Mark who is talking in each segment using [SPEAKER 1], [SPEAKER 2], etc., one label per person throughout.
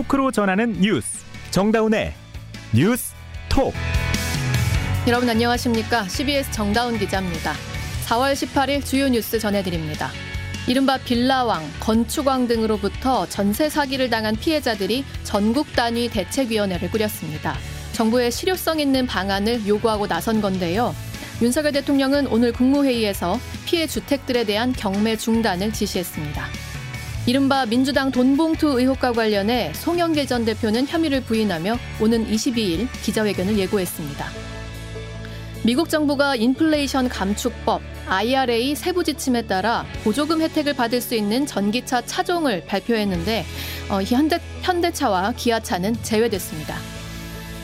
[SPEAKER 1] 토크로 전하는 뉴스 정다운의 뉴스 톡
[SPEAKER 2] 여러분 안녕하십니까? CBS 정다운 기자입니다. 4월 18일 주요 뉴스 전해드립니다. 이른바 빌라왕, 건축왕 등으로부터 전세 사기를 당한 피해자들이 전국 단위 대책위원회를 꾸렸습니다. 정부의 실효성 있는 방안을 요구하고 나선 건데요. 윤석열 대통령은 오늘 국무회의에서 피해 주택들에 대한 경매 중단을 지시했습니다. 이른바 민주당 돈봉투 의혹과 관련해 송영길 전 대표는 혐의를 부인하며 오는 22일 기자회견을 예고했습니다. 미국 정부가 인플레이션 감축법 IRA 세부 지침에 따라 보조금 혜택을 받을 수 있는 전기차 차종을 발표했는데 어, 현대, 현대차와 기아차는 제외됐습니다.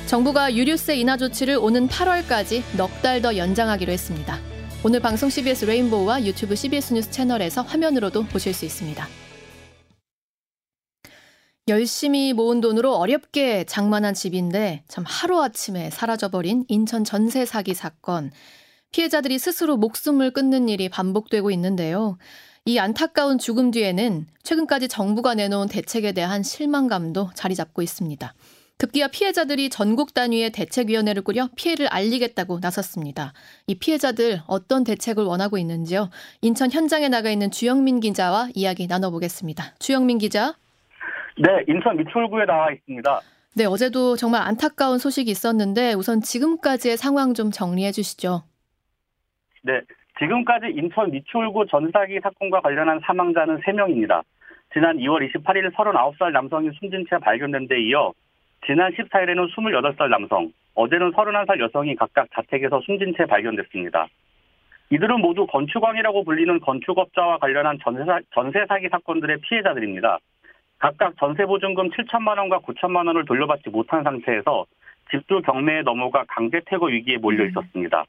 [SPEAKER 2] 정부가 유류세 인하 조치를 오는 8월까지 넉 달 더 연장하기로 했습니다. 오늘 방송 CBS 레인보우와 유튜브 CBS 뉴스 채널에서 화면으로도 보실 수 있습니다. 열심히 모은 돈으로 어렵게 장만한 집인데 참 하루아침에 사라져버린 인천 전세 사기 사건. 피해자들이 스스로 목숨을 끊는 일이 반복되고 있는데요. 이 안타까운 죽음 뒤에는 최근까지 정부가 내놓은 대책에 대한 실망감도 자리 잡고 있습니다. 급기야 피해자들이 전국 단위의 대책위원회를 꾸려 피해를 알리겠다고 나섰습니다. 이 피해자들 어떤 대책을 원하고 있는지요? 인천 현장에 나가 있는 주영민 기자와 이야기 나눠보겠습니다. 주영민 기자.
[SPEAKER 3] 네, 인천 미추홀구에 나와 있습니다.
[SPEAKER 2] 네, 어제도 정말 안타까운 소식이 있었는데 우선 지금까지의 상황 좀 정리해 주시죠.
[SPEAKER 3] 네, 지금까지 인천 미추홀구 전사기 사건과 관련한 사망자는 3명입니다. 지난 2월 28일 39살 남성이 숨진 채 발견된 데 이어 지난 14일에는 28살 남성, 어제는 31살 여성이 각각 자택에서 숨진 채 발견됐습니다. 이들은 모두 건축왕이라고 불리는 건축업자와 관련한 전세, 전세 사기 사건들의 피해자들입니다. 각각 전세보증금 7천만 원과 9천만 원을 돌려받지 못한 상태에서 집주 경매에 넘어가 강제 퇴거 위기에 몰려 음. 있었습니다.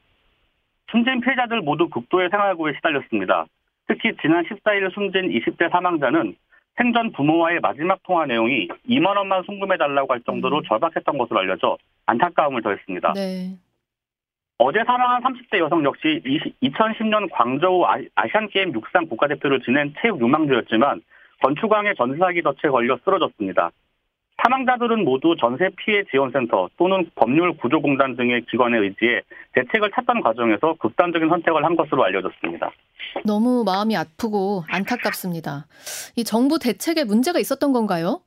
[SPEAKER 3] 숨진 피해자들 모두 극도의 생활고에 시달렸습니다. 특히 지난 14일 숨진 20대 사망자는 생전 부모와의 마지막 통화 내용이 2만 원만 송금해달라고 할 정도로 음. 절박했던 것으로 알려져 안타까움을 더했습니다. 네. 어제 사망한 30대 여성 역시 2010년 광저우 아시안게임 육상 국가대표를 지낸 체육 유망주였지만 건축왕의 전세사기 덫에 걸려 쓰러졌습니다. 사망자들은 모두 전세 피해 지원센터 또는 법률 구조공단 등의 기관에 의지해 대책을 찾던 과정에서 극단적인 선택을 한 것으로 알려졌습니다.
[SPEAKER 2] 너무 마음이 아프고 안타깝습니다. 이 정부 대책에 문제가 있었던 건가요?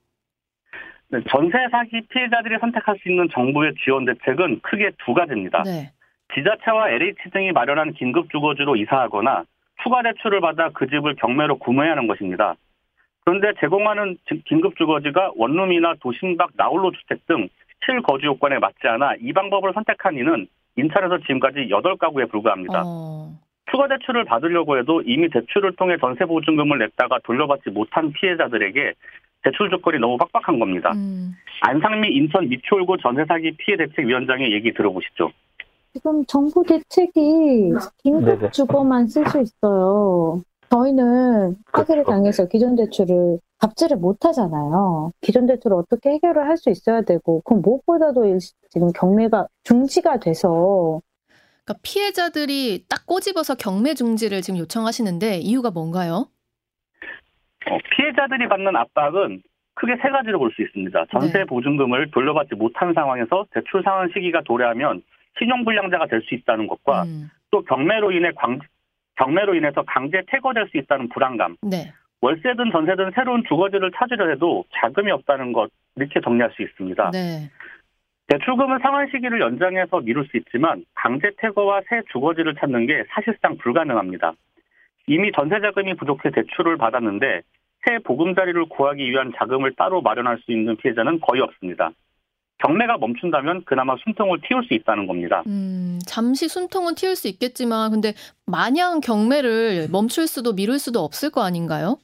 [SPEAKER 3] 네, 전세 사기 피해자들이 선택할 수 있는 정부의 지원 대책은 크게 두 가지입니다. 네. 지자체와 LH 등이 마련한 긴급 주거지로 이사하거나 추가 대출을 받아 그 집을 경매로 구매하는 것입니다. 그런데 제공하는 긴급주거지가 원룸이나 도심 밖 나홀로 주택 등 실거주 요건에 맞지 않아 이 방법을 선택한 이는 인천에서 지금까지 8가구에 불과합니다. 어... 추가 대출을 받으려고 해도 이미 대출을 통해 전세 보증금을 냈다가 돌려받지 못한 피해자들에게 대출 조건이 너무 빡빡한 겁니다. 음... 안상미 인천 미추홀구 전세 사기 피해 대책 위원장의 얘기 들어보시죠.
[SPEAKER 4] 지금 정부 대책이 긴급 주거만 쓸 수 있어요. 저희는 파기를 그렇죠. 당해서 기존 대출을 갚지를 못하잖아요. 기존 대출을 어떻게 해결을 할 수 있어야 되고, 그럼 무엇보다도 지금 경매가 중지가 돼서.
[SPEAKER 2] 그러니까 피해자들이 딱 꼬집어서 경매 중지를 지금 요청하시는데 이유가 뭔가요?
[SPEAKER 3] 어, 피해자들이 받는 압박은 크게 세 가지로 볼 수 있습니다. 전세 네. 보증금을 돌려받지 못한 상황에서 대출 상환 시기가 도래하면 신용불량자가 될 수 있다는 것과 음. 또 경매로 인해 광, 경매로 인해서 강제 퇴거될 수 있다는 불안감. 네. 월세든 전세든 새로운 주거지를 찾으려 해도 자금이 없다는 것 이렇게 정리할 수 있습니다. 네. 대출금은 상환 시기를 연장해서 미룰 수 있지만 강제 퇴거와 새 주거지를 찾는 게 사실상 불가능합니다. 이미 전세 자금이 부족해 대출을 받았는데 새 보금자리를 구하기 위한 자금을 따로 마련할 수 있는 피해자는 거의 없습니다. 경매가 멈춘다면 그나마 숨통을 틔울 수 있다는 겁니다.
[SPEAKER 2] 음, 잠시 숨통은 틔울 수 있겠지만 근데 마냥 경매를 멈출 수도 미룰 수도 없을 거 아닌가요?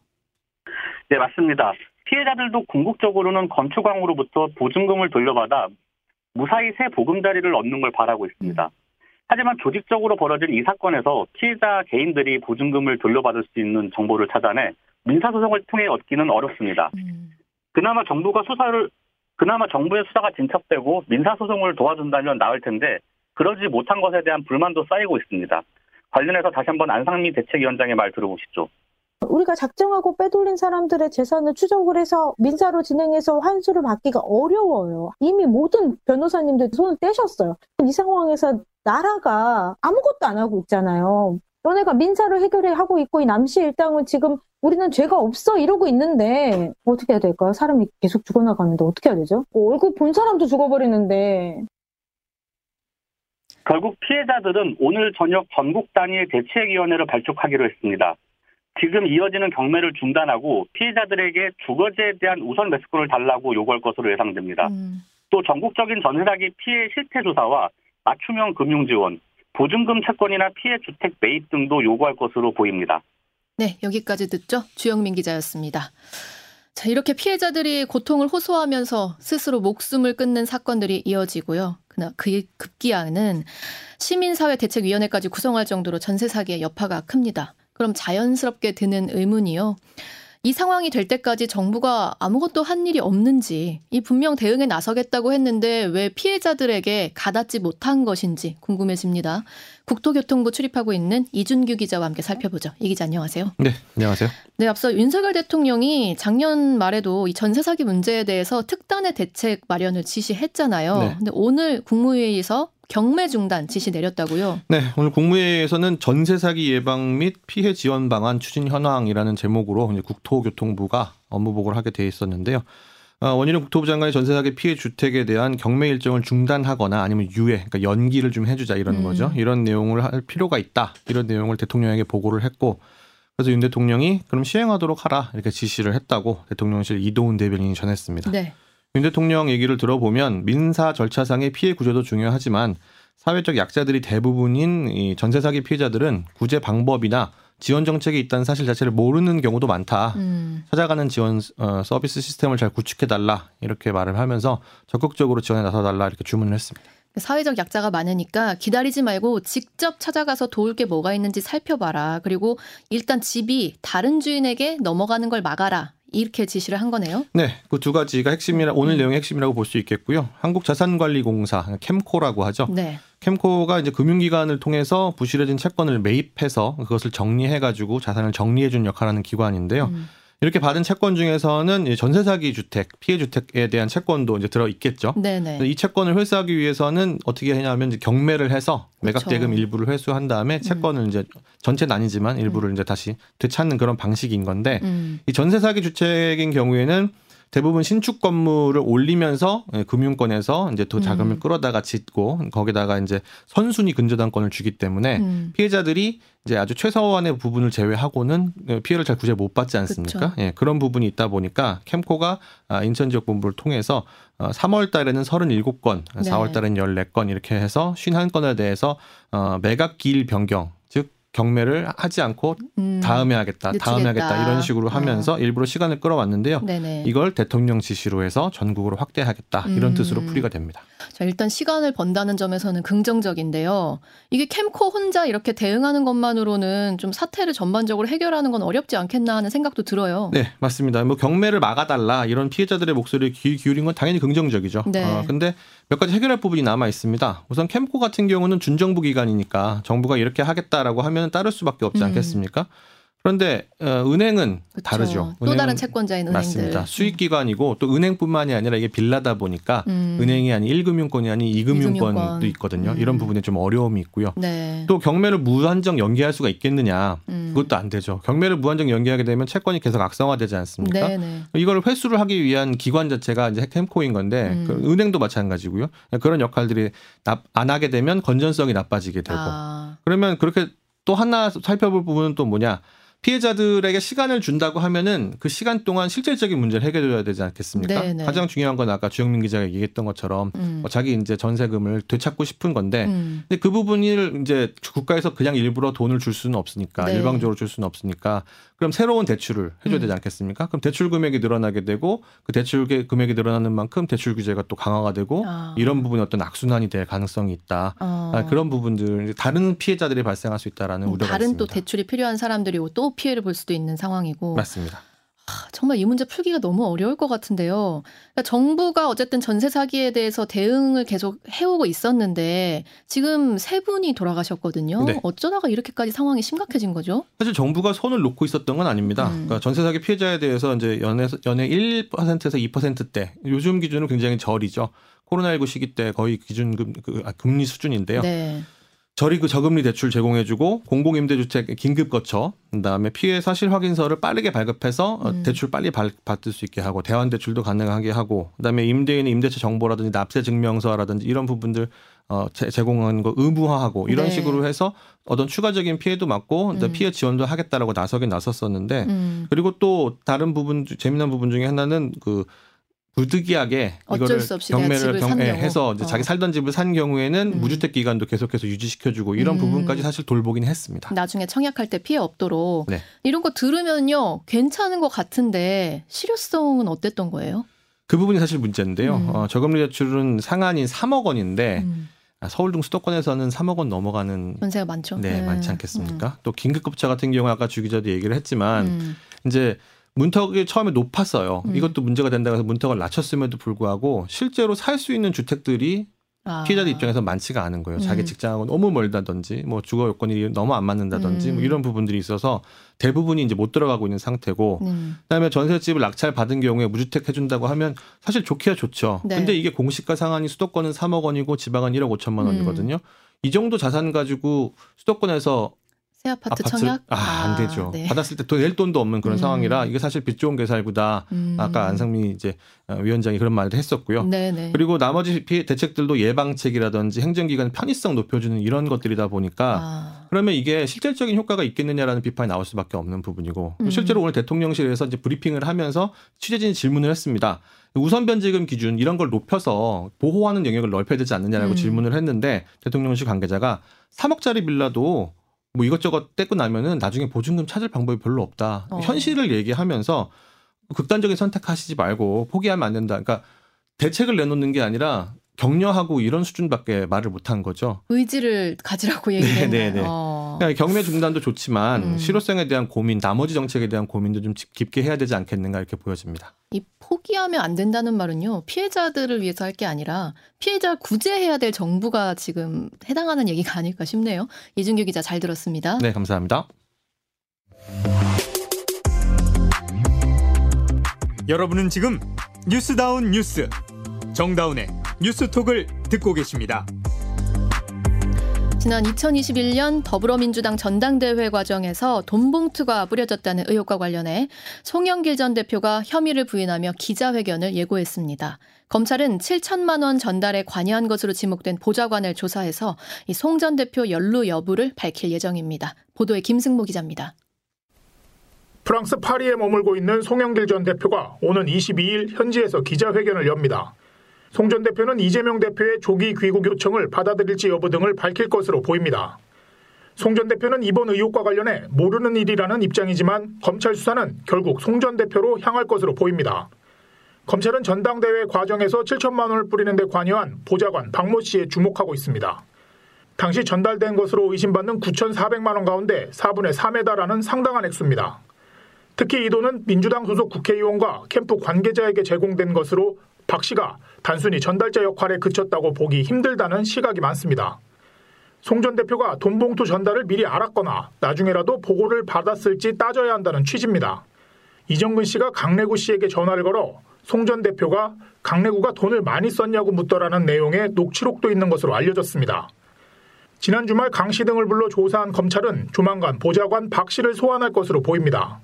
[SPEAKER 3] 네, 맞습니다. 피해자들도 궁극적으로는 건축왕으로부터 보증금을 돌려받아 무사히 새 보금자리를 얻는 걸 바라고 있습니다. 음. 하지만 조직적으로 벌어진 이 사건에서 피해자 개인들이 보증금을 돌려받을 수 있는 정보를 찾아내 민사소송을 통해 얻기는 어렵습니다. 음. 그나마 정부가 수사를 그나마 정부의 수사가 진척되고 민사소송을 도와준다면 나을 텐데 그러지 못한 것에 대한 불만도 쌓이고 있습니다. 관련해서 다시 한번 안상미 대책위원장의 말 들어보시죠.
[SPEAKER 4] 우리가 작정하고 빼돌린 사람들의 재산을 추적을 해서 민사로 진행해서 환수를 받기가 어려워요. 이미 모든 변호사님들 손을 떼셨어요. 이 상황에서 나라가 아무것도 안 하고 있잖아요. 너네가 민사를 해결해 하고 있고 이 남씨 일당은 지금 우리는 죄가 없어 이러고 있는데 어떻게 해야 될까요? 사람이 계속 죽어나가는데 어떻게 해야 되죠? 뭐 얼굴 본 사람도 죽어버리는데
[SPEAKER 3] 결국 피해자들은 오늘 저녁 전국 단위의 대책위원회를 발족하기로 했습니다. 지금 이어지는 경매를 중단하고 피해자들에게 주거지에 대한 우선 매수권을 달라고 요구할 것으로 예상됩니다. 음. 또 전국적인 전세 사기 피해 실태 조사와 맞춤형 금융 지원, 보증금 채권이나 피해 주택 매입 등도 요구할 것으로 보입니다.
[SPEAKER 2] 네, 여기까지 듣죠. 주영민 기자였습니다. 자, 이렇게 피해자들이 고통을 호소하면서 스스로 목숨을 끊는 사건들이 이어지고요. 그 급기야는 시민사회 대책위원회까지 구성할 정도로 전세 사기의 여파가 큽니다. 그럼 자연스럽게 드는 의문이요. 이 상황이 될 때까지 정부가 아무것도 한 일이 없는지, 이 분명 대응에 나서겠다고 했는데 왜 피해자들에게 가닿지 못한 것인지 궁금해집니다. 국토교통부 출입하고 있는 이준규 기자와 함께 살펴보죠. 이 기자 안녕하세요.
[SPEAKER 5] 네, 안녕하세요.
[SPEAKER 2] 네, 앞서 윤석열 대통령이 작년 말에도 이 전세 사기 문제에 대해서 특단의 대책 마련을 지시했잖아요. 네. 근데 오늘 국무회의에서 경매 중단 지시 내렸다고요?
[SPEAKER 5] 네, 오늘 국무회의에서는 전세 사기 예방 및 피해 지원 방안 추진 현황이라는 제목으로 이제 국토교통부가 업무 보고를 하게 돼 있었는데요. 어, 원희룡 국토부 장관이 전세 사기 피해 주택에 대한 경매 일정을 중단하거나 아니면 유예, 그러니까 연기를 좀 해주자 이런 음. 거죠. 이런 내용을 할 필요가 있다. 이런 내용을 대통령에게 보고를 했고 그래서 윤 대통령이 그럼 시행하도록 하라 이렇게 지시를 했다고 대통령실 이도훈 대변인이 전했습니다. 네. 윤 대통령 얘기를 들어보면 민사 절차상의 피해 구조도 중요하지만 사회적 약자들이 대부분인 이 전세 사기 피해자들은 구제 방법이나 지원 정책이 있다는 사실 자체를 모르는 경우도 많다. 음. 찾아가는 지원 어, 서비스 시스템을 잘 구축해 달라 이렇게 말을 하면서 적극적으로 지원에 나서 달라 이렇게 주문을 했습니다.
[SPEAKER 2] 사회적 약자가 많으니까 기다리지 말고 직접 찾아가서 도울 게 뭐가 있는지 살펴봐라. 그리고 일단 집이 다른 주인에게 넘어가는 걸 막아라. 이렇게 지시를 한 거네요.
[SPEAKER 5] 네, 그 두 가지가 핵심이라 오늘 음. 내용의 핵심이라고 볼 수 있겠고요. 한국자산관리공사 캠코라고 하죠. 네. 캠코가 이제 금융기관을 통해서 부실해진 채권을 매입해서 그것을 정리해가지고 자산을 정리해준 역할을 하는 기관인데요. 음. 이렇게 받은 채권 중에서는 전세 사기 주택, 피해 주택에 대한 채권도 이제 들어 있겠죠. 네네. 이 채권을 회수하기 위해서는 어떻게 하냐면 이제 경매를 해서 매각 대금 일부를 회수한 다음에 음. 채권을 음. 이제 전체는 아니지만 일부를 음. 이제 다시 되찾는 그런 방식인 건데 음. 이 전세 사기 주택인 경우에는 대부분 신축 건물을 올리면서 예, 금융권에서 이제 또 자금을 음. 끌어다가 짓고 거기다가 이제 선순위 근저당권을 주기 때문에 음. 피해자들이 이제 아주 최소한의 부분을 제외하고는 피해를 잘 구제 못 받지 않습니까? 예, 그런 부분이 있다 보니까 캠코가 아, 인천 지역 본부를 통해서 3월 어, 달에는 37건, 네. 4월 달에는 14건 이렇게 해서 51건에 대해서 어, 매각 기일 변경 경매를 하지 않고 음, 다음에 하겠다, 늦추겠다. 다음에 하겠다 이런 식으로 하면서 어. 일부러 시간을 끌어왔는데요. 네네. 이걸 대통령 지시로 해서 전국으로 확대하겠다 이런 음. 뜻으로 풀이가 됩니다.
[SPEAKER 2] 자, 일단 시간을 번다는 점에서는 긍정적인데요. 이게 캠코 혼자 이렇게 대응하는 것만으로는 좀 사태를 전반적으로 해결하는 건 어렵지 않겠나 하는 생각도 들어요.
[SPEAKER 5] 네, 맞습니다. 뭐 경매를 막아달라 이런 피해자들의 목소리를 귀 기울인 건 당연히 긍정적이죠. 네. 어, 근데 몇 가지 해결할 부분이 남아 있습니다. 우선 캠코 같은 경우는 준정부 기관이니까 정부가 이렇게 하겠다라고 하면 따를 수밖에 없지 음. 않겠습니까? 그런데 어, 은행은 그쵸. 다르죠.
[SPEAKER 2] 또 다른 채권자인 은행들.
[SPEAKER 5] 맞습니다. 수익 기관이고 또 은행뿐만이 아니라 이게 빌라다 보니까 음. 은행이 아닌 1금융권이 아닌 2금융권도 2금융권. 있거든요. 음. 이런 부분에 좀 어려움이 있고요. 네. 또 경매를 무한정 연기할 수가 있겠느냐? 음. 그것도 안 되죠. 경매를 무한정 연기하게 되면 채권이 계속 악성화되지 않습니까? 네네. 네. 이걸 회수를 하기 위한 기관 자체가 이제 캠코인 건데 음. 그 은행도 마찬가지고요. 그런 역할들이 안 하게 되면 건전성이 나빠지게 되고 아. 그러면 그렇게 또 하나 살펴볼 부분은 또 뭐냐? 피해자들에게 시간을 준다고 하면은 그 시간 동안 실질적인 문제를 해결해야 되지 않겠습니까? 네네. 네. 가장 중요한 건 아까 주영민 기자가 얘기했던 것처럼 음. 뭐 자기 이제 전세금을 되찾고 싶은 건데 음. 근데 그 부분을 이제 국가에서 그냥 일부러 돈을 줄 수는 없으니까 네. 일방적으로 줄 수는 없으니까 그럼 새로운 대출을 해줘야 음. 되지 않겠습니까? 그럼 대출 금액이 늘어나게 되고 그 대출 금액이 늘어나는 만큼 대출 규제가 또 강화가 되고 아. 이런 부분이 어떤 악순환이 될 가능성이 있다. 아. 아 그런 부분들 다른 피해자들이 발생할 수 있다라는 음, 우려가
[SPEAKER 2] 다른
[SPEAKER 5] 있습니다.
[SPEAKER 2] 또 대출이 필요한 사람들이 또 피해를 볼 수도 있는 상황이고
[SPEAKER 5] 맞습니다.
[SPEAKER 2] 정말 이 문제 풀기가 너무 어려울 것 같은데요. 그러니까 정부가 어쨌든 전세 사기에 대해서 대응을 계속 해오고 있었는데 지금 세 분이 돌아가셨거든요. 네. 어쩌다가 이렇게까지 상황이 심각해진 거죠?
[SPEAKER 5] 사실 정부가 손을 놓고 있었던 건 아닙니다. 음. 그러니까 전세 사기 피해자에 대해서 이제 연애 연애 1%에서 2%대 요즘 기준은 굉장히 저리죠. 코로나19 시기 때 거의 기준금 그, 아, 금리 수준인데요. 네. 저리 그 저금리 대출 제공해주고 공공임대주택 긴급 거처, 그다음에 피해 사실 확인서를 빠르게 발급해서 어, 음. 대출 빨리 받을 수 있게 하고 대환 대출도 가능하게 하고, 그다음에 임대인의 임대차 정보라든지 납세 증명서라든지 이런 부분들 어, 제공하는 거 의무화하고 이런 네. 식으로 해서 어떤 추가적인 피해도 막고 음. 피해 지원도 하겠다라고 나서긴 나섰었는데 음. 그리고 또 다른 부분 재미난 부분 중에 하나는 그 부득이하게 이거를 경매를 경매해서 이제 어. 자기 살던 집을 산 경우에는 음. 무주택 기간도 계속해서 유지시켜주고 이런 음. 부분까지 사실 돌보긴 했습니다.
[SPEAKER 2] 나중에 청약할 때 피해 없도록 네. 이런 거 들으면요 괜찮은 것 같은데 실효성은 어땠던 거예요?
[SPEAKER 5] 그 부분이 사실 문제인데요. 음. 어, 저금리 대출은 상한이 3억 원인데 음. 아, 서울 등 수도권에서는 3억 원 넘어가는
[SPEAKER 2] 연세가 많죠.
[SPEAKER 5] 네, 네. 많지 않겠습니까? 음. 또 긴급급차 같은 경우 아까 주 기자도 얘기를 했지만 음. 이제 문턱이 처음에 높았어요. 음. 이것도 문제가 된다고 해서 문턱을 낮췄음에도 불구하고 실제로 살 수 있는 주택들이 아. 피해자들 입장에서 많지가 않은 거예요. 자기 음. 직장하고 너무 멀다든지 뭐 주거 요건이 너무 안 맞는다든지 뭐 음. 뭐 이런 부분들이 있어서 대부분이 이제 못 들어가고 있는 상태고 음. 그다음에 전셋집을 낙찰 받은 경우에 무주택 해준다고 하면 사실 좋기야 좋죠. 네. 근데 이게 공시가 상한이 수도권은 3억 원이고 지방은 1억 5천만 원이거든요. 음. 이 정도 자산 가지고 수도권에서
[SPEAKER 2] 새 아파트 청약?
[SPEAKER 5] 아, 안 되죠. 네. 받았을 때낼 돈도 없는 그런 음. 상황이라 이게 사실 빚 좋은 개살구다. 음. 아까 안상미 이제 어, 위원장이 그런 말을 했었고요. 네네. 네. 그리고 나머지 대책들도 예방책이라든지 행정기관 편의성 높여주는 이런 것들이다 보니까 아. 그러면 이게 실질적인 효과가 있겠느냐라는 비판이 나올 수밖에 없는 부분이고 음. 실제로 오늘 대통령실에서 이제 브리핑을 하면서 취재진이 질문을 했습니다. 우선 변제금 기준 이런 걸 높여서 보호하는 영역을 넓혀야 되지 않느냐라고 음. 질문을 했는데 대통령실 관계자가 3억짜리 빌라도 뭐 이것저것 떼고 나면은 나중에 보증금 찾을 방법이 별로 없다. 어. 현실을 얘기하면서 극단적인 선택하시지 말고 포기하면 안 된다. 그러니까 대책을 내놓는 게 아니라 격려하고 이런 수준밖에 말을 못한 거죠.
[SPEAKER 2] 의지를 가지라고 얘기했네요. 네, 네, 네.
[SPEAKER 5] 어. 그러니까 경매 중단도 좋지만 음. 실효성에 대한 고민, 나머지 정책에 대한 고민도 좀 깊게 해야 되지 않겠는가 이렇게 보여집니다.
[SPEAKER 2] 이 포기하면 안 된다는 말은요. 피해자들을 위해서 할 게 아니라 피해자 구제해야 될 정부가 지금 해당하는 얘기가 아닐까 싶네요. 이준규 기자 잘 들었습니다.
[SPEAKER 5] 네, 감사합니다.
[SPEAKER 1] 여러분은 지금 뉴스다운 뉴스 정다운의 뉴스톡을 듣고 계십니다.
[SPEAKER 2] 지난 2021년 더불어민주당 전당대회 과정에서 돈봉투가 뿌려졌다는 의혹과 관련해 송영길 전 대표가 혐의를 부인하며 기자회견을 예고했습니다. 검찰은 7천만 원 전달에 관여한 것으로 지목된 보좌관을 조사해서 이송전 대표 연루 여부를 밝힐 예정입니다. 보도에 김승모 기자입니다.
[SPEAKER 6] 프랑스 파리에 머물고 있는 송영길 전 대표가 오는 22일 현지에서 기자회견을 엽니다. 송 전 대표는 이재명 대표의 조기 귀국 요청을 받아들일지 여부 등을 밝힐 것으로 보입니다. 송 전 대표는 이번 의혹과 관련해 모르는 일이라는 입장이지만 검찰 수사는 결국 송 전 대표로 향할 것으로 보입니다. 검찰은 전당대회 과정에서 7천만 원을 뿌리는 데 관여한 보좌관 박모 씨에 주목하고 있습니다. 당시 전달된 것으로 의심받는 9,400만 원 가운데 4분의 3에 달하는 상당한 액수입니다. 특히 이 돈은 민주당 소속 국회의원과 캠프 관계자에게 제공된 것으로 박 씨가 단순히 전달자 역할에 그쳤다고 보기 힘들다는 시각이 많습니다. 송전 대표가 돈봉투 전달을 미리 알았거나 나중에라도 보고를 받았을지 따져야 한다는 취지입니다. 이정근 씨가 강래구 씨에게 전화를 걸어 송전 대표가 강래구가 돈을 많이 썼냐고 묻더라는 내용의 녹취록도 있는 것으로 알려졌습니다. 지난 주말 강 씨 등을 불러 조사한 검찰은 조만간 보좌관 박 씨를 소환할 것으로 보입니다.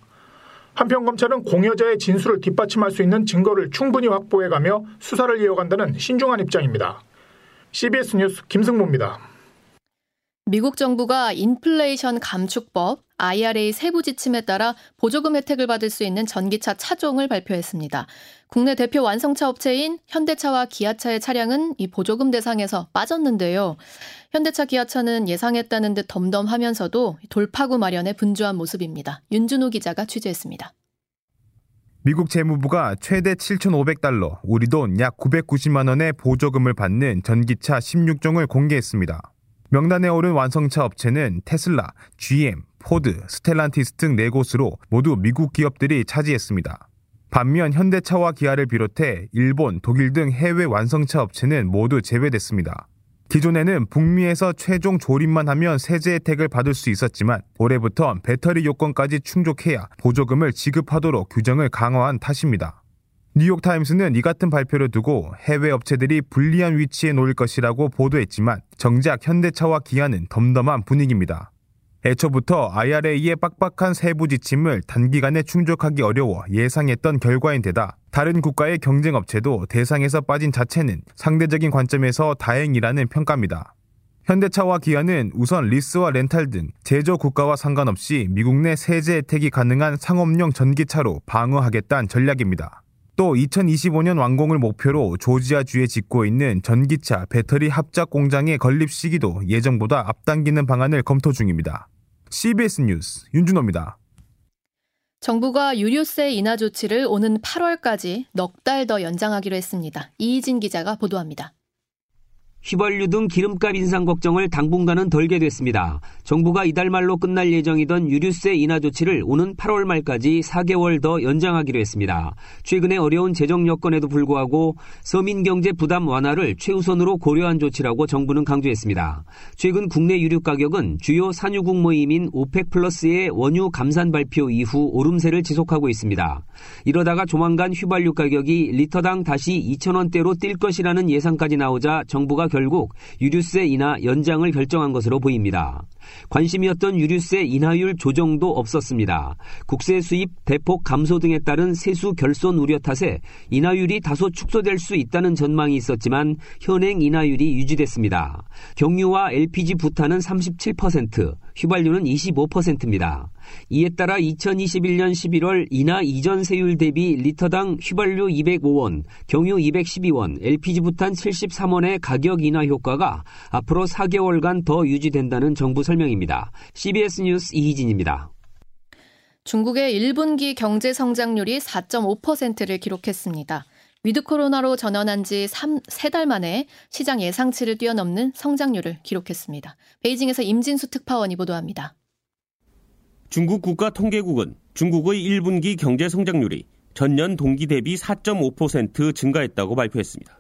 [SPEAKER 6] 한편 검찰은 공여자의 진술을 뒷받침할 수 있는 증거를 충분히 확보해가며 수사를 이어간다는 신중한 입장입니다. CBS 뉴스 김승모입니다.
[SPEAKER 2] 미국 정부가 인플레이션 감축법 IRA 세부 지침에 따라 보조금 혜택을 받을 수 있는 전기차 차종을 발표했습니다. 국내 대표 완성차 업체인 현대차와 기아차의 차량은 이 보조금 대상에서 빠졌는데요. 현대차 기아차는 예상했다는 듯 덤덤하면서도 돌파구 마련에 분주한 모습입니다. 윤준호 기자가 취재했습니다.
[SPEAKER 7] 미국 재무부가 최대 7,500달러, 우리 돈 약 990만 원의 보조금을 받는 전기차 16종을 공개했습니다. 명단에 오른 완성차 업체는 테슬라, GM, 포드, 스텔란티스 등 4곳으로 모두 미국 기업들이 차지했습니다. 반면 현대차와 기아를 비롯해 일본, 독일 등 해외 완성차 업체는 모두 제외됐습니다. 기존에는 북미에서 최종 조립만 하면 세제 혜택을 받을 수 있었지만 올해부터 배터리 요건까지 충족해야 보조금을 지급하도록 규정을 강화한 탓입니다. 뉴욕타임스는 이 같은 발표를 두고 해외 업체들이 불리한 위치에 놓일 것이라고 보도했지만 정작 현대차와 기아는 덤덤한 분위기입니다. 애초부터 IRA의 빡빡한 세부 지침을 단기간에 충족하기 어려워 예상했던 결과인 데다 다른 국가의 경쟁 업체도 대상에서 빠진 자체는 상대적인 관점에서 다행이라는 평가입니다. 현대차와 기아는 우선 리스와 렌탈 등 제조 국가와 상관없이 미국 내 세제 혜택이 가능한 상업용 전기차로 방어하겠다는 전략입니다. 또 2025년 완공을 목표로 조지아주에 짓고 있는 전기차 배터리 합작 공장의 건립 시기도 예정보다 앞당기는 방안을 검토 중입니다. CBS 뉴스 윤준호입니다.
[SPEAKER 2] 정부가 유류세 인하 조치를 오는 8월까지 넉 달 더 연장하기로 했습니다. 이희진 기자가 보도합니다.
[SPEAKER 8] 휘발유 등 기름값 인상 걱정을 당분간은 덜게 됐습니다. 정부가 이달 말로 끝날 예정이던 유류세 인하 조치를 오는 8월 말까지 4개월 더 연장하기로 했습니다. 최근에 어려운 재정 여건에도 불구하고 서민 경제 부담 완화를 최우선으로 고려한 조치라고 정부는 강조했습니다. 최근 국내 유류 가격은 주요 산유국 모임인 오펙 플러스의 원유 감산 발표 이후 오름세를 지속하고 있습니다. 이러다가 조만간 휘발유 가격이 리터당 다시 2천원대로 뛸 것이라는 예상까지 나오자 정부가 결국 유류세 인하 연장을 결정한 것으로 보입니다. 관심이었던 유류세 인하율 조정도 없었습니다. 국세 수입 대폭 감소 등에 따른 세수 결손 우려 탓에 인하율이 다소 축소될 수 있다는 전망이 있었지만 현행 인하율이 유지됐습니다. 경유와 LPG 부탄은 37%, 휘발유는 25%입니다. 이에 따라 2021년 11월 인하 이전 세율 대비 리터당 휘발유 205원, 경유 212원, LPG 부탄 73원의 가격 인하 효과가 앞으로 4개월간 더 유지된다는 정부 설명입니다. CBS 뉴스 이희진입니다.
[SPEAKER 2] 중국의 1분기 경제 성장률이 4.5%를 기록했습니다. 위드 코로나로 전환한 지 3, 3달 만에 시장 예상치를 뛰어넘는 성장률을 기록했습니다. 베이징에서 임진수 특파원이 보도합니다.
[SPEAKER 9] 중국 국가통계국은 중국의 1분기 경제 성장률이 전년 동기 대비 4.5% 증가했다고 발표했습니다.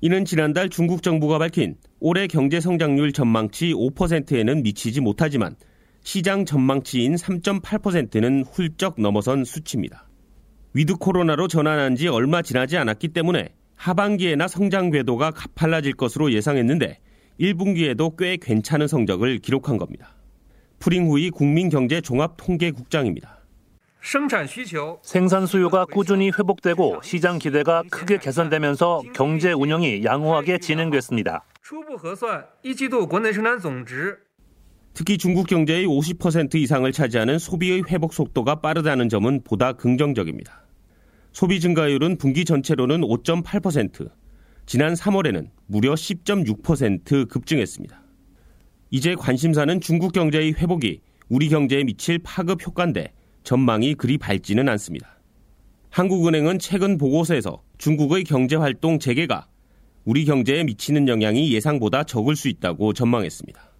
[SPEAKER 9] 이는 지난달 중국 정부가 밝힌 올해 경제 성장률 전망치 5%에는 미치지 못하지만 시장 전망치인 3.8%는 훌쩍 넘어선 수치입니다. 위드 코로나로 전환한 지 얼마 지나지 않았기 때문에 하반기에나 성장 궤도가 가팔라질 것으로 예상했는데 1분기에도 꽤 괜찮은 성적을 기록한 겁니다. 푸링후이 국민경제종합통계국장입니다.
[SPEAKER 10] 생산 수요가 꾸준히 회복되고 시장 기대가 크게 개선되면서 경제 운영이 양호하게 진행됐습니다.
[SPEAKER 9] 특히 중국 경제의 50% 이상을 차지하는 소비의 회복 속도가 빠르다는 점은 보다 긍정적입니다. 소비 증가율은 분기 전체로는 5.8%, 지난 3월에는 무려 10.6% 급증했습니다. 이제 관심사는 중국 경제의 회복이 우리 경제에 미칠 파급 효과인데 전망이 그리 밝지는 않습니다. 한국은행은 최근 보고서에서 중국의 경제활동 재개가 우리 경제에 미치는 영향이 예상보다 적을 수 있다고 전망했습니다.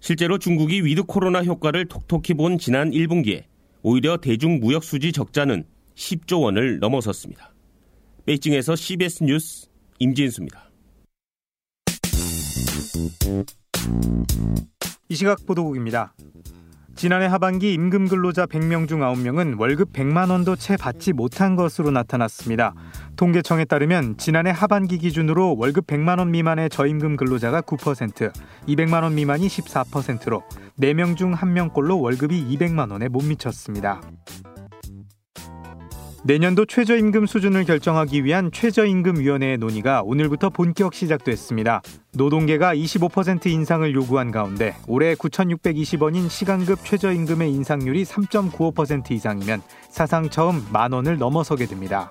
[SPEAKER 9] 실제로 중국이 위드 코로나 효과를 톡톡히 본 지난 1분기에 오히려 대중 무역 수지 적자는 10조 원을 넘어섰습니다. 베이징에서 CBS 뉴스 임진수입니다.
[SPEAKER 11] 이 시각 보도국입니다. 지난해 하반기 임금 근로자 100명 중 9명은 월급 100만 원도 채 받지 못한 것으로 나타났습니다. 통계청에 따르면 지난해 하반기 기준으로 월급 100만 원 미만의 저임금 근로자가 9%, 200만 원 미만이 14%로 4명 중 1명꼴로 월급이 200만 원에 못 미쳤습니다. 내년도 최저임금 수준을 결정하기 위한 최저임금위원회의 논의가 오늘부터 본격 시작됐습니다. 노동계가 25% 인상을 요구한 가운데 올해 9,620원인 시간급 최저임금의 인상률이 3.95% 이상이면 사상 처음 만 원을 넘어서게 됩니다.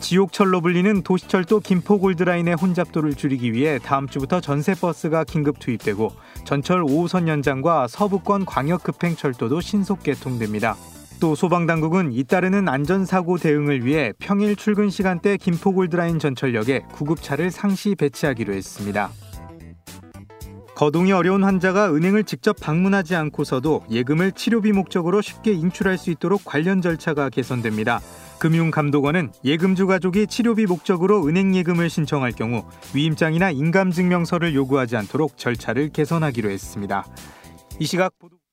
[SPEAKER 11] 지옥철로 불리는 도시철도 김포골드라인의 혼잡도를 줄이기 위해 다음 주부터 전세버스가 긴급 투입되고 전철 5호선 연장과 서부권 광역급행철도도 신속 개통됩니다. 또 소방당국은 잇따르는 안전사고 대응을 위해 평일 출근 시간대 김포골드라인 전철역에 구급차를 상시 배치하기로 했습니다. 거동이 어려운 환자가 은행을 직접 방문하지 않고서도 예금을 치료비 목적으로 쉽게 인출할 수 있도록 관련 절차가 개선됩니다. 금융감독원은 예금주 가족이 치료비 목적으로 은행 예금을 신청할 경우 위임장이나 인감증명서를 요구하지 않도록 절차를 개선하기로 했습니다. 이 시각 보도...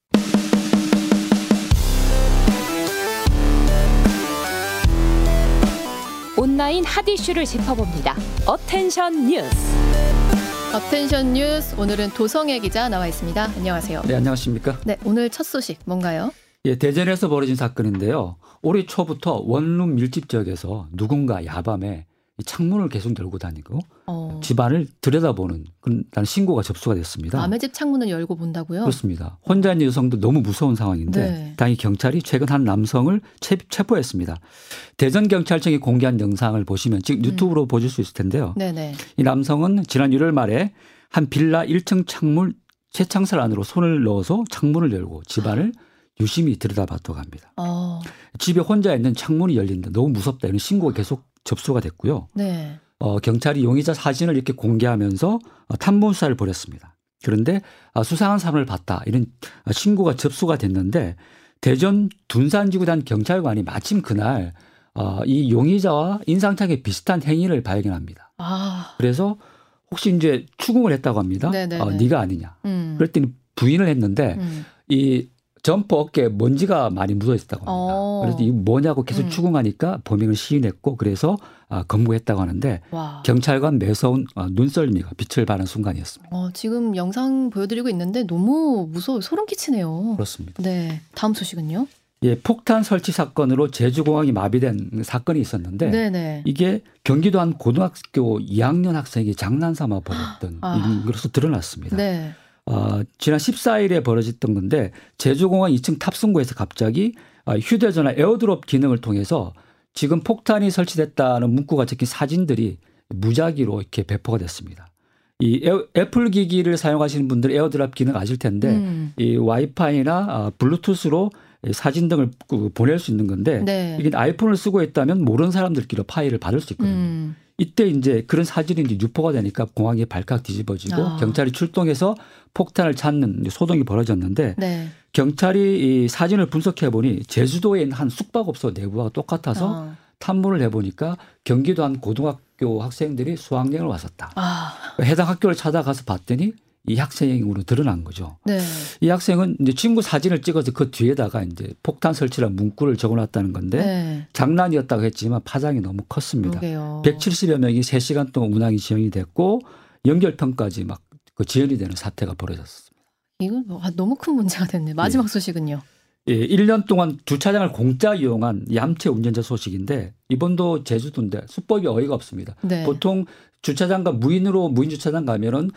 [SPEAKER 12] 온라인 핫 이슈를 짚어봅니다. Attention 뉴스.
[SPEAKER 2] Attention 뉴스 오늘은 도성해 기자 나와 있습니다. 안녕하세요.
[SPEAKER 13] 네, 안녕하십니까?
[SPEAKER 2] 네, 오늘 첫 소식 뭔가요?
[SPEAKER 13] 예, 대전에서 벌어진 사건인데요. 올해 초부터 원룸 밀집 지역에서 누군가 야밤에 창문을 계속 열고 다니고 어. 집안을 들여다보는 그런 신고가 접수가 됐습니다.
[SPEAKER 2] 남의 집 창문을 열고 본다고요?
[SPEAKER 13] 그렇습니다. 혼자 있는 여성도 너무 무서운 상황인데 네. 당연히 경찰이 최근 한 남성을 체포했습니다. 대전 경찰청이 공개한 영상을 보시면 지금 음. 유튜브로 음. 보실 수 있을 텐데요. 네네. 이 남성은 지난 1월 말에 한 빌라 1층 창문 최창살 안으로 손을 넣어서 창문을 열고 집안을 유심히 들여다봤다고 합니다. 어. 집에 혼자 있는 창문이 열린다. 너무 무섭다. 이런 신고가 계속 접수가 됐고요. 네. 어, 경찰이 용의자 사진을 이렇게 공개하면서 어, 탐문 수사를 벌였습니다. 그런데 아, 수상한 사람을 봤다 이런 신고가 접수가 됐는데 대전 둔산지구단 경찰관이 마침 그날 어, 이 용의자와 인상착의 비슷한 행위를 발견합니다. 아. 그래서 혹시 이제 추궁을 했다고 합니다. 어, 네가 아니냐. 음. 그랬더니 부인을 했는데 음. 이 점퍼 어깨에 먼지가 많이 묻어 있었다고 합니다. 어. 그래서 이 뭐냐고 계속 음. 추궁하니까 범행을 시인했고 그래서 아, 검거했다고 하는데 와. 경찰관 매서운 아, 눈썰미가 빛을 발한 순간이었습니다.
[SPEAKER 2] 어, 지금 영상 보여드리고 있는데 너무 무서워 소름 끼치네요.
[SPEAKER 13] 그렇습니다.
[SPEAKER 2] 네, 다음 소식은요?
[SPEAKER 13] 예, 폭탄 설치 사건으로 제주공항이 마비된 사건이 있었는데 네네. 이게 경기도 한 고등학교 2학년 학생이 장난삼아 벌였던 아. 것으로 드러났습니다. 네. 어, 지난 14일에 벌어졌던 건데 제주공항 2층 탑승구에서 갑자기 어, 휴대전화 에어드롭 기능을 통해서 지금 폭탄이 설치됐다는 문구가 적힌 사진들이 무작위로 이렇게 배포가 됐습니다. 이 애플 기기를 사용하시는 분들 에어드랍 기능 아실 텐데 음. 이 와이파이나 아, 블루투스로 사진 등을 그 보낼 수 있는 건데 네. 이게 아이폰을 쓰고 있다면 모르는 사람들끼리 파일을 받을 수 있거든요. 음. 이때 이제 그런 사진이 이제 유포가 되니까 공항이 발칵 뒤집어지고 아. 경찰이 출동해서 폭탄을 찾는 소동이 벌어졌는데 네. 경찰이 이 사진을 분석해 보니 제주도에 있는 한 숙박업소 내부와 똑같아서 아. 탐문을 해보니까 경기도 한 고등학교 학생들이 수학여행을 왔었다. 아. 해당 학교를 찾아가서 봤더니 이 학생으로 드러난 거죠. 네. 이 학생은 이제 친구 사진을 찍어서 그 뒤에다가 이제 폭탄 설치란 문구를 적어놨다는 건데 네. 장난이었다고 했지만 파장이 너무 컸습니다. 그러게요. 170여 명이 3시간 동안 운항이 지연이 됐고 연결편까지 막 그 지연이 되는 사태가 벌어졌습니다.
[SPEAKER 2] 이건 뭐, 아, 너무 큰 문제가 됐네. 마지막 네. 소식은요.
[SPEAKER 13] 예, 1년 동안 주차장을 공짜 이용한 얌체 운전자 소식인데 이번도 제주도인데 수법이 어이가 없습니다. 네. 보통 주차장과 무인으로 무인 주차장 가면은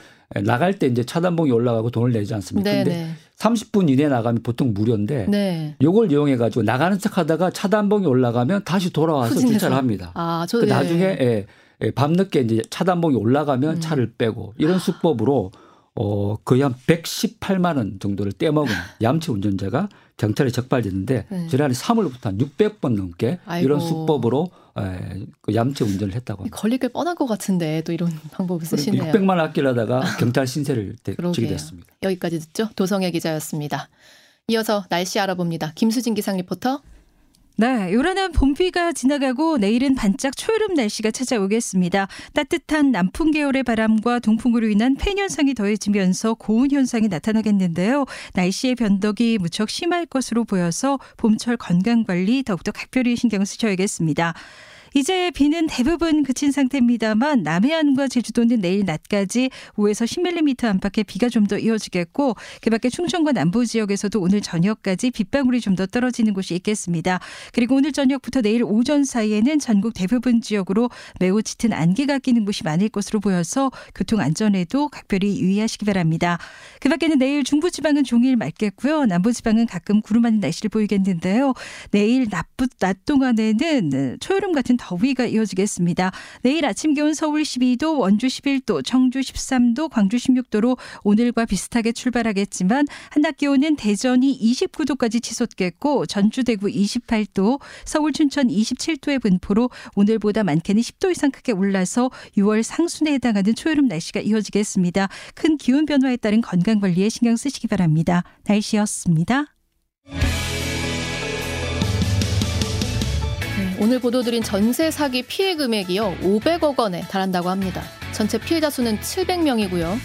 [SPEAKER 13] 나갈 때 이제 차단봉이 올라가고 돈을 내지 않습니까? 네, 근데 네. 30분 이내에 나가면 보통 무료인데 네. 요걸 이용해 가지고 나가는 척 하다가 차단봉이 올라가면 다시 돌아와서 후진해서. 주차를 합니다. 아, 저, 그 네. 나중에 예, 예, 밤늦게 이제 차단봉이 올라가면 음. 차를 빼고 이런 수법으로 어 거의 한 118만 원 정도를 떼먹은 얌체 운전자가 경찰에 적발됐는데 네. 지난해 3월부터 한 600번 넘게 아이고. 이런 수법으로 에, 그 얌체 운전을 했다고 합니다.
[SPEAKER 2] 게 뻔한 것 같은데 또 이런 방법을 쓰시네요.
[SPEAKER 13] 600만 아끼려다가 경찰 신세를 지게 됐습니다.
[SPEAKER 2] 여기까지 듣죠. 도성애 기자였습니다. 이어서 날씨 알아봅니다. 김수진 기상 리포터.
[SPEAKER 14] 네, 요란한 봄비가 지나가고 내일은 반짝 초여름 날씨가 찾아오겠습니다. 따뜻한 남풍 계열의 바람과 동풍으로 인한 팬 현상이 더해지면서 고온 현상이 나타나겠는데요. 날씨의 변덕이 무척 심할 것으로 보여서 봄철 건강 관리 더욱더 각별히 신경 쓰셔야겠습니다. 이제 비는 대부분 그친 상태입니다만 남해안과 제주도는 내일 낮까지 5에서 10mm 안팎의 비가 좀 더 이어지겠고 그밖에 충청과 남부 지역에서도 오늘 저녁까지 빗방울이 좀 더 떨어지는 곳이 있겠습니다. 그리고 오늘 저녁부터 내일 오전 사이에는 전국 대부분 지역으로 매우 짙은 안개가 끼는 곳이 많을 것으로 보여서 교통 안전에도 각별히 유의하시기 바랍니다. 그밖에는 내일 중부지방은 종일 맑겠고요. 남부지방은 가끔 구름 많은 날씨를 보이겠는데요. 내일 낮, 낮 동안에는 초여름 같은 더위가 이어지겠습니다. 내일 아침 기온 서울 12도, 원주 11도, 청주 13도, 광주 16도로 오늘과 비슷하게 출발하겠지만 한낮 기온은 대전이 29도까지 치솟겠고 전주 대구 28도, 서울 춘천 27도의 분포로 오늘보다 많게는 10도 이상 크게 올라서 6월 상순에 해당하는 초여름 날씨가 이어지겠습니다. 큰 기온 변화에 따른 건강 관리에 신경 쓰시기 바랍니다. 날씨였습니다.
[SPEAKER 2] 오늘 보도드린 전세 사기 피해 금액이요 500억 원에 달한다고 합니다. 전체 피해자 수는 700명이고요.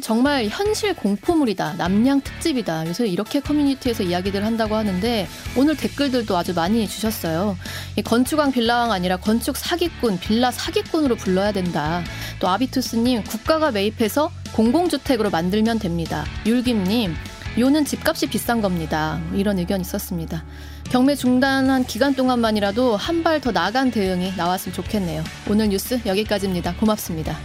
[SPEAKER 2] 정말 현실 공포물이다. 남양 특집이다. 요새 이렇게 커뮤니티에서 이야기들 한다고 하는데 오늘 댓글들도 아주 많이 주셨어요. 건축왕 빌라왕 아니라 건축 사기꾼, 빌라 사기꾼으로 불러야 된다. 또 아비투스님 국가가 매입해서 공공주택으로 만들면 됩니다. 율김님 요는 집값이 비싼 겁니다. 이런 의견 있었습니다. 경매 중단한 기간 동안만이라도 한 발 더 나간 대응이 나왔으면 좋겠네요. 오늘 뉴스 여기까지입니다. 고맙습니다.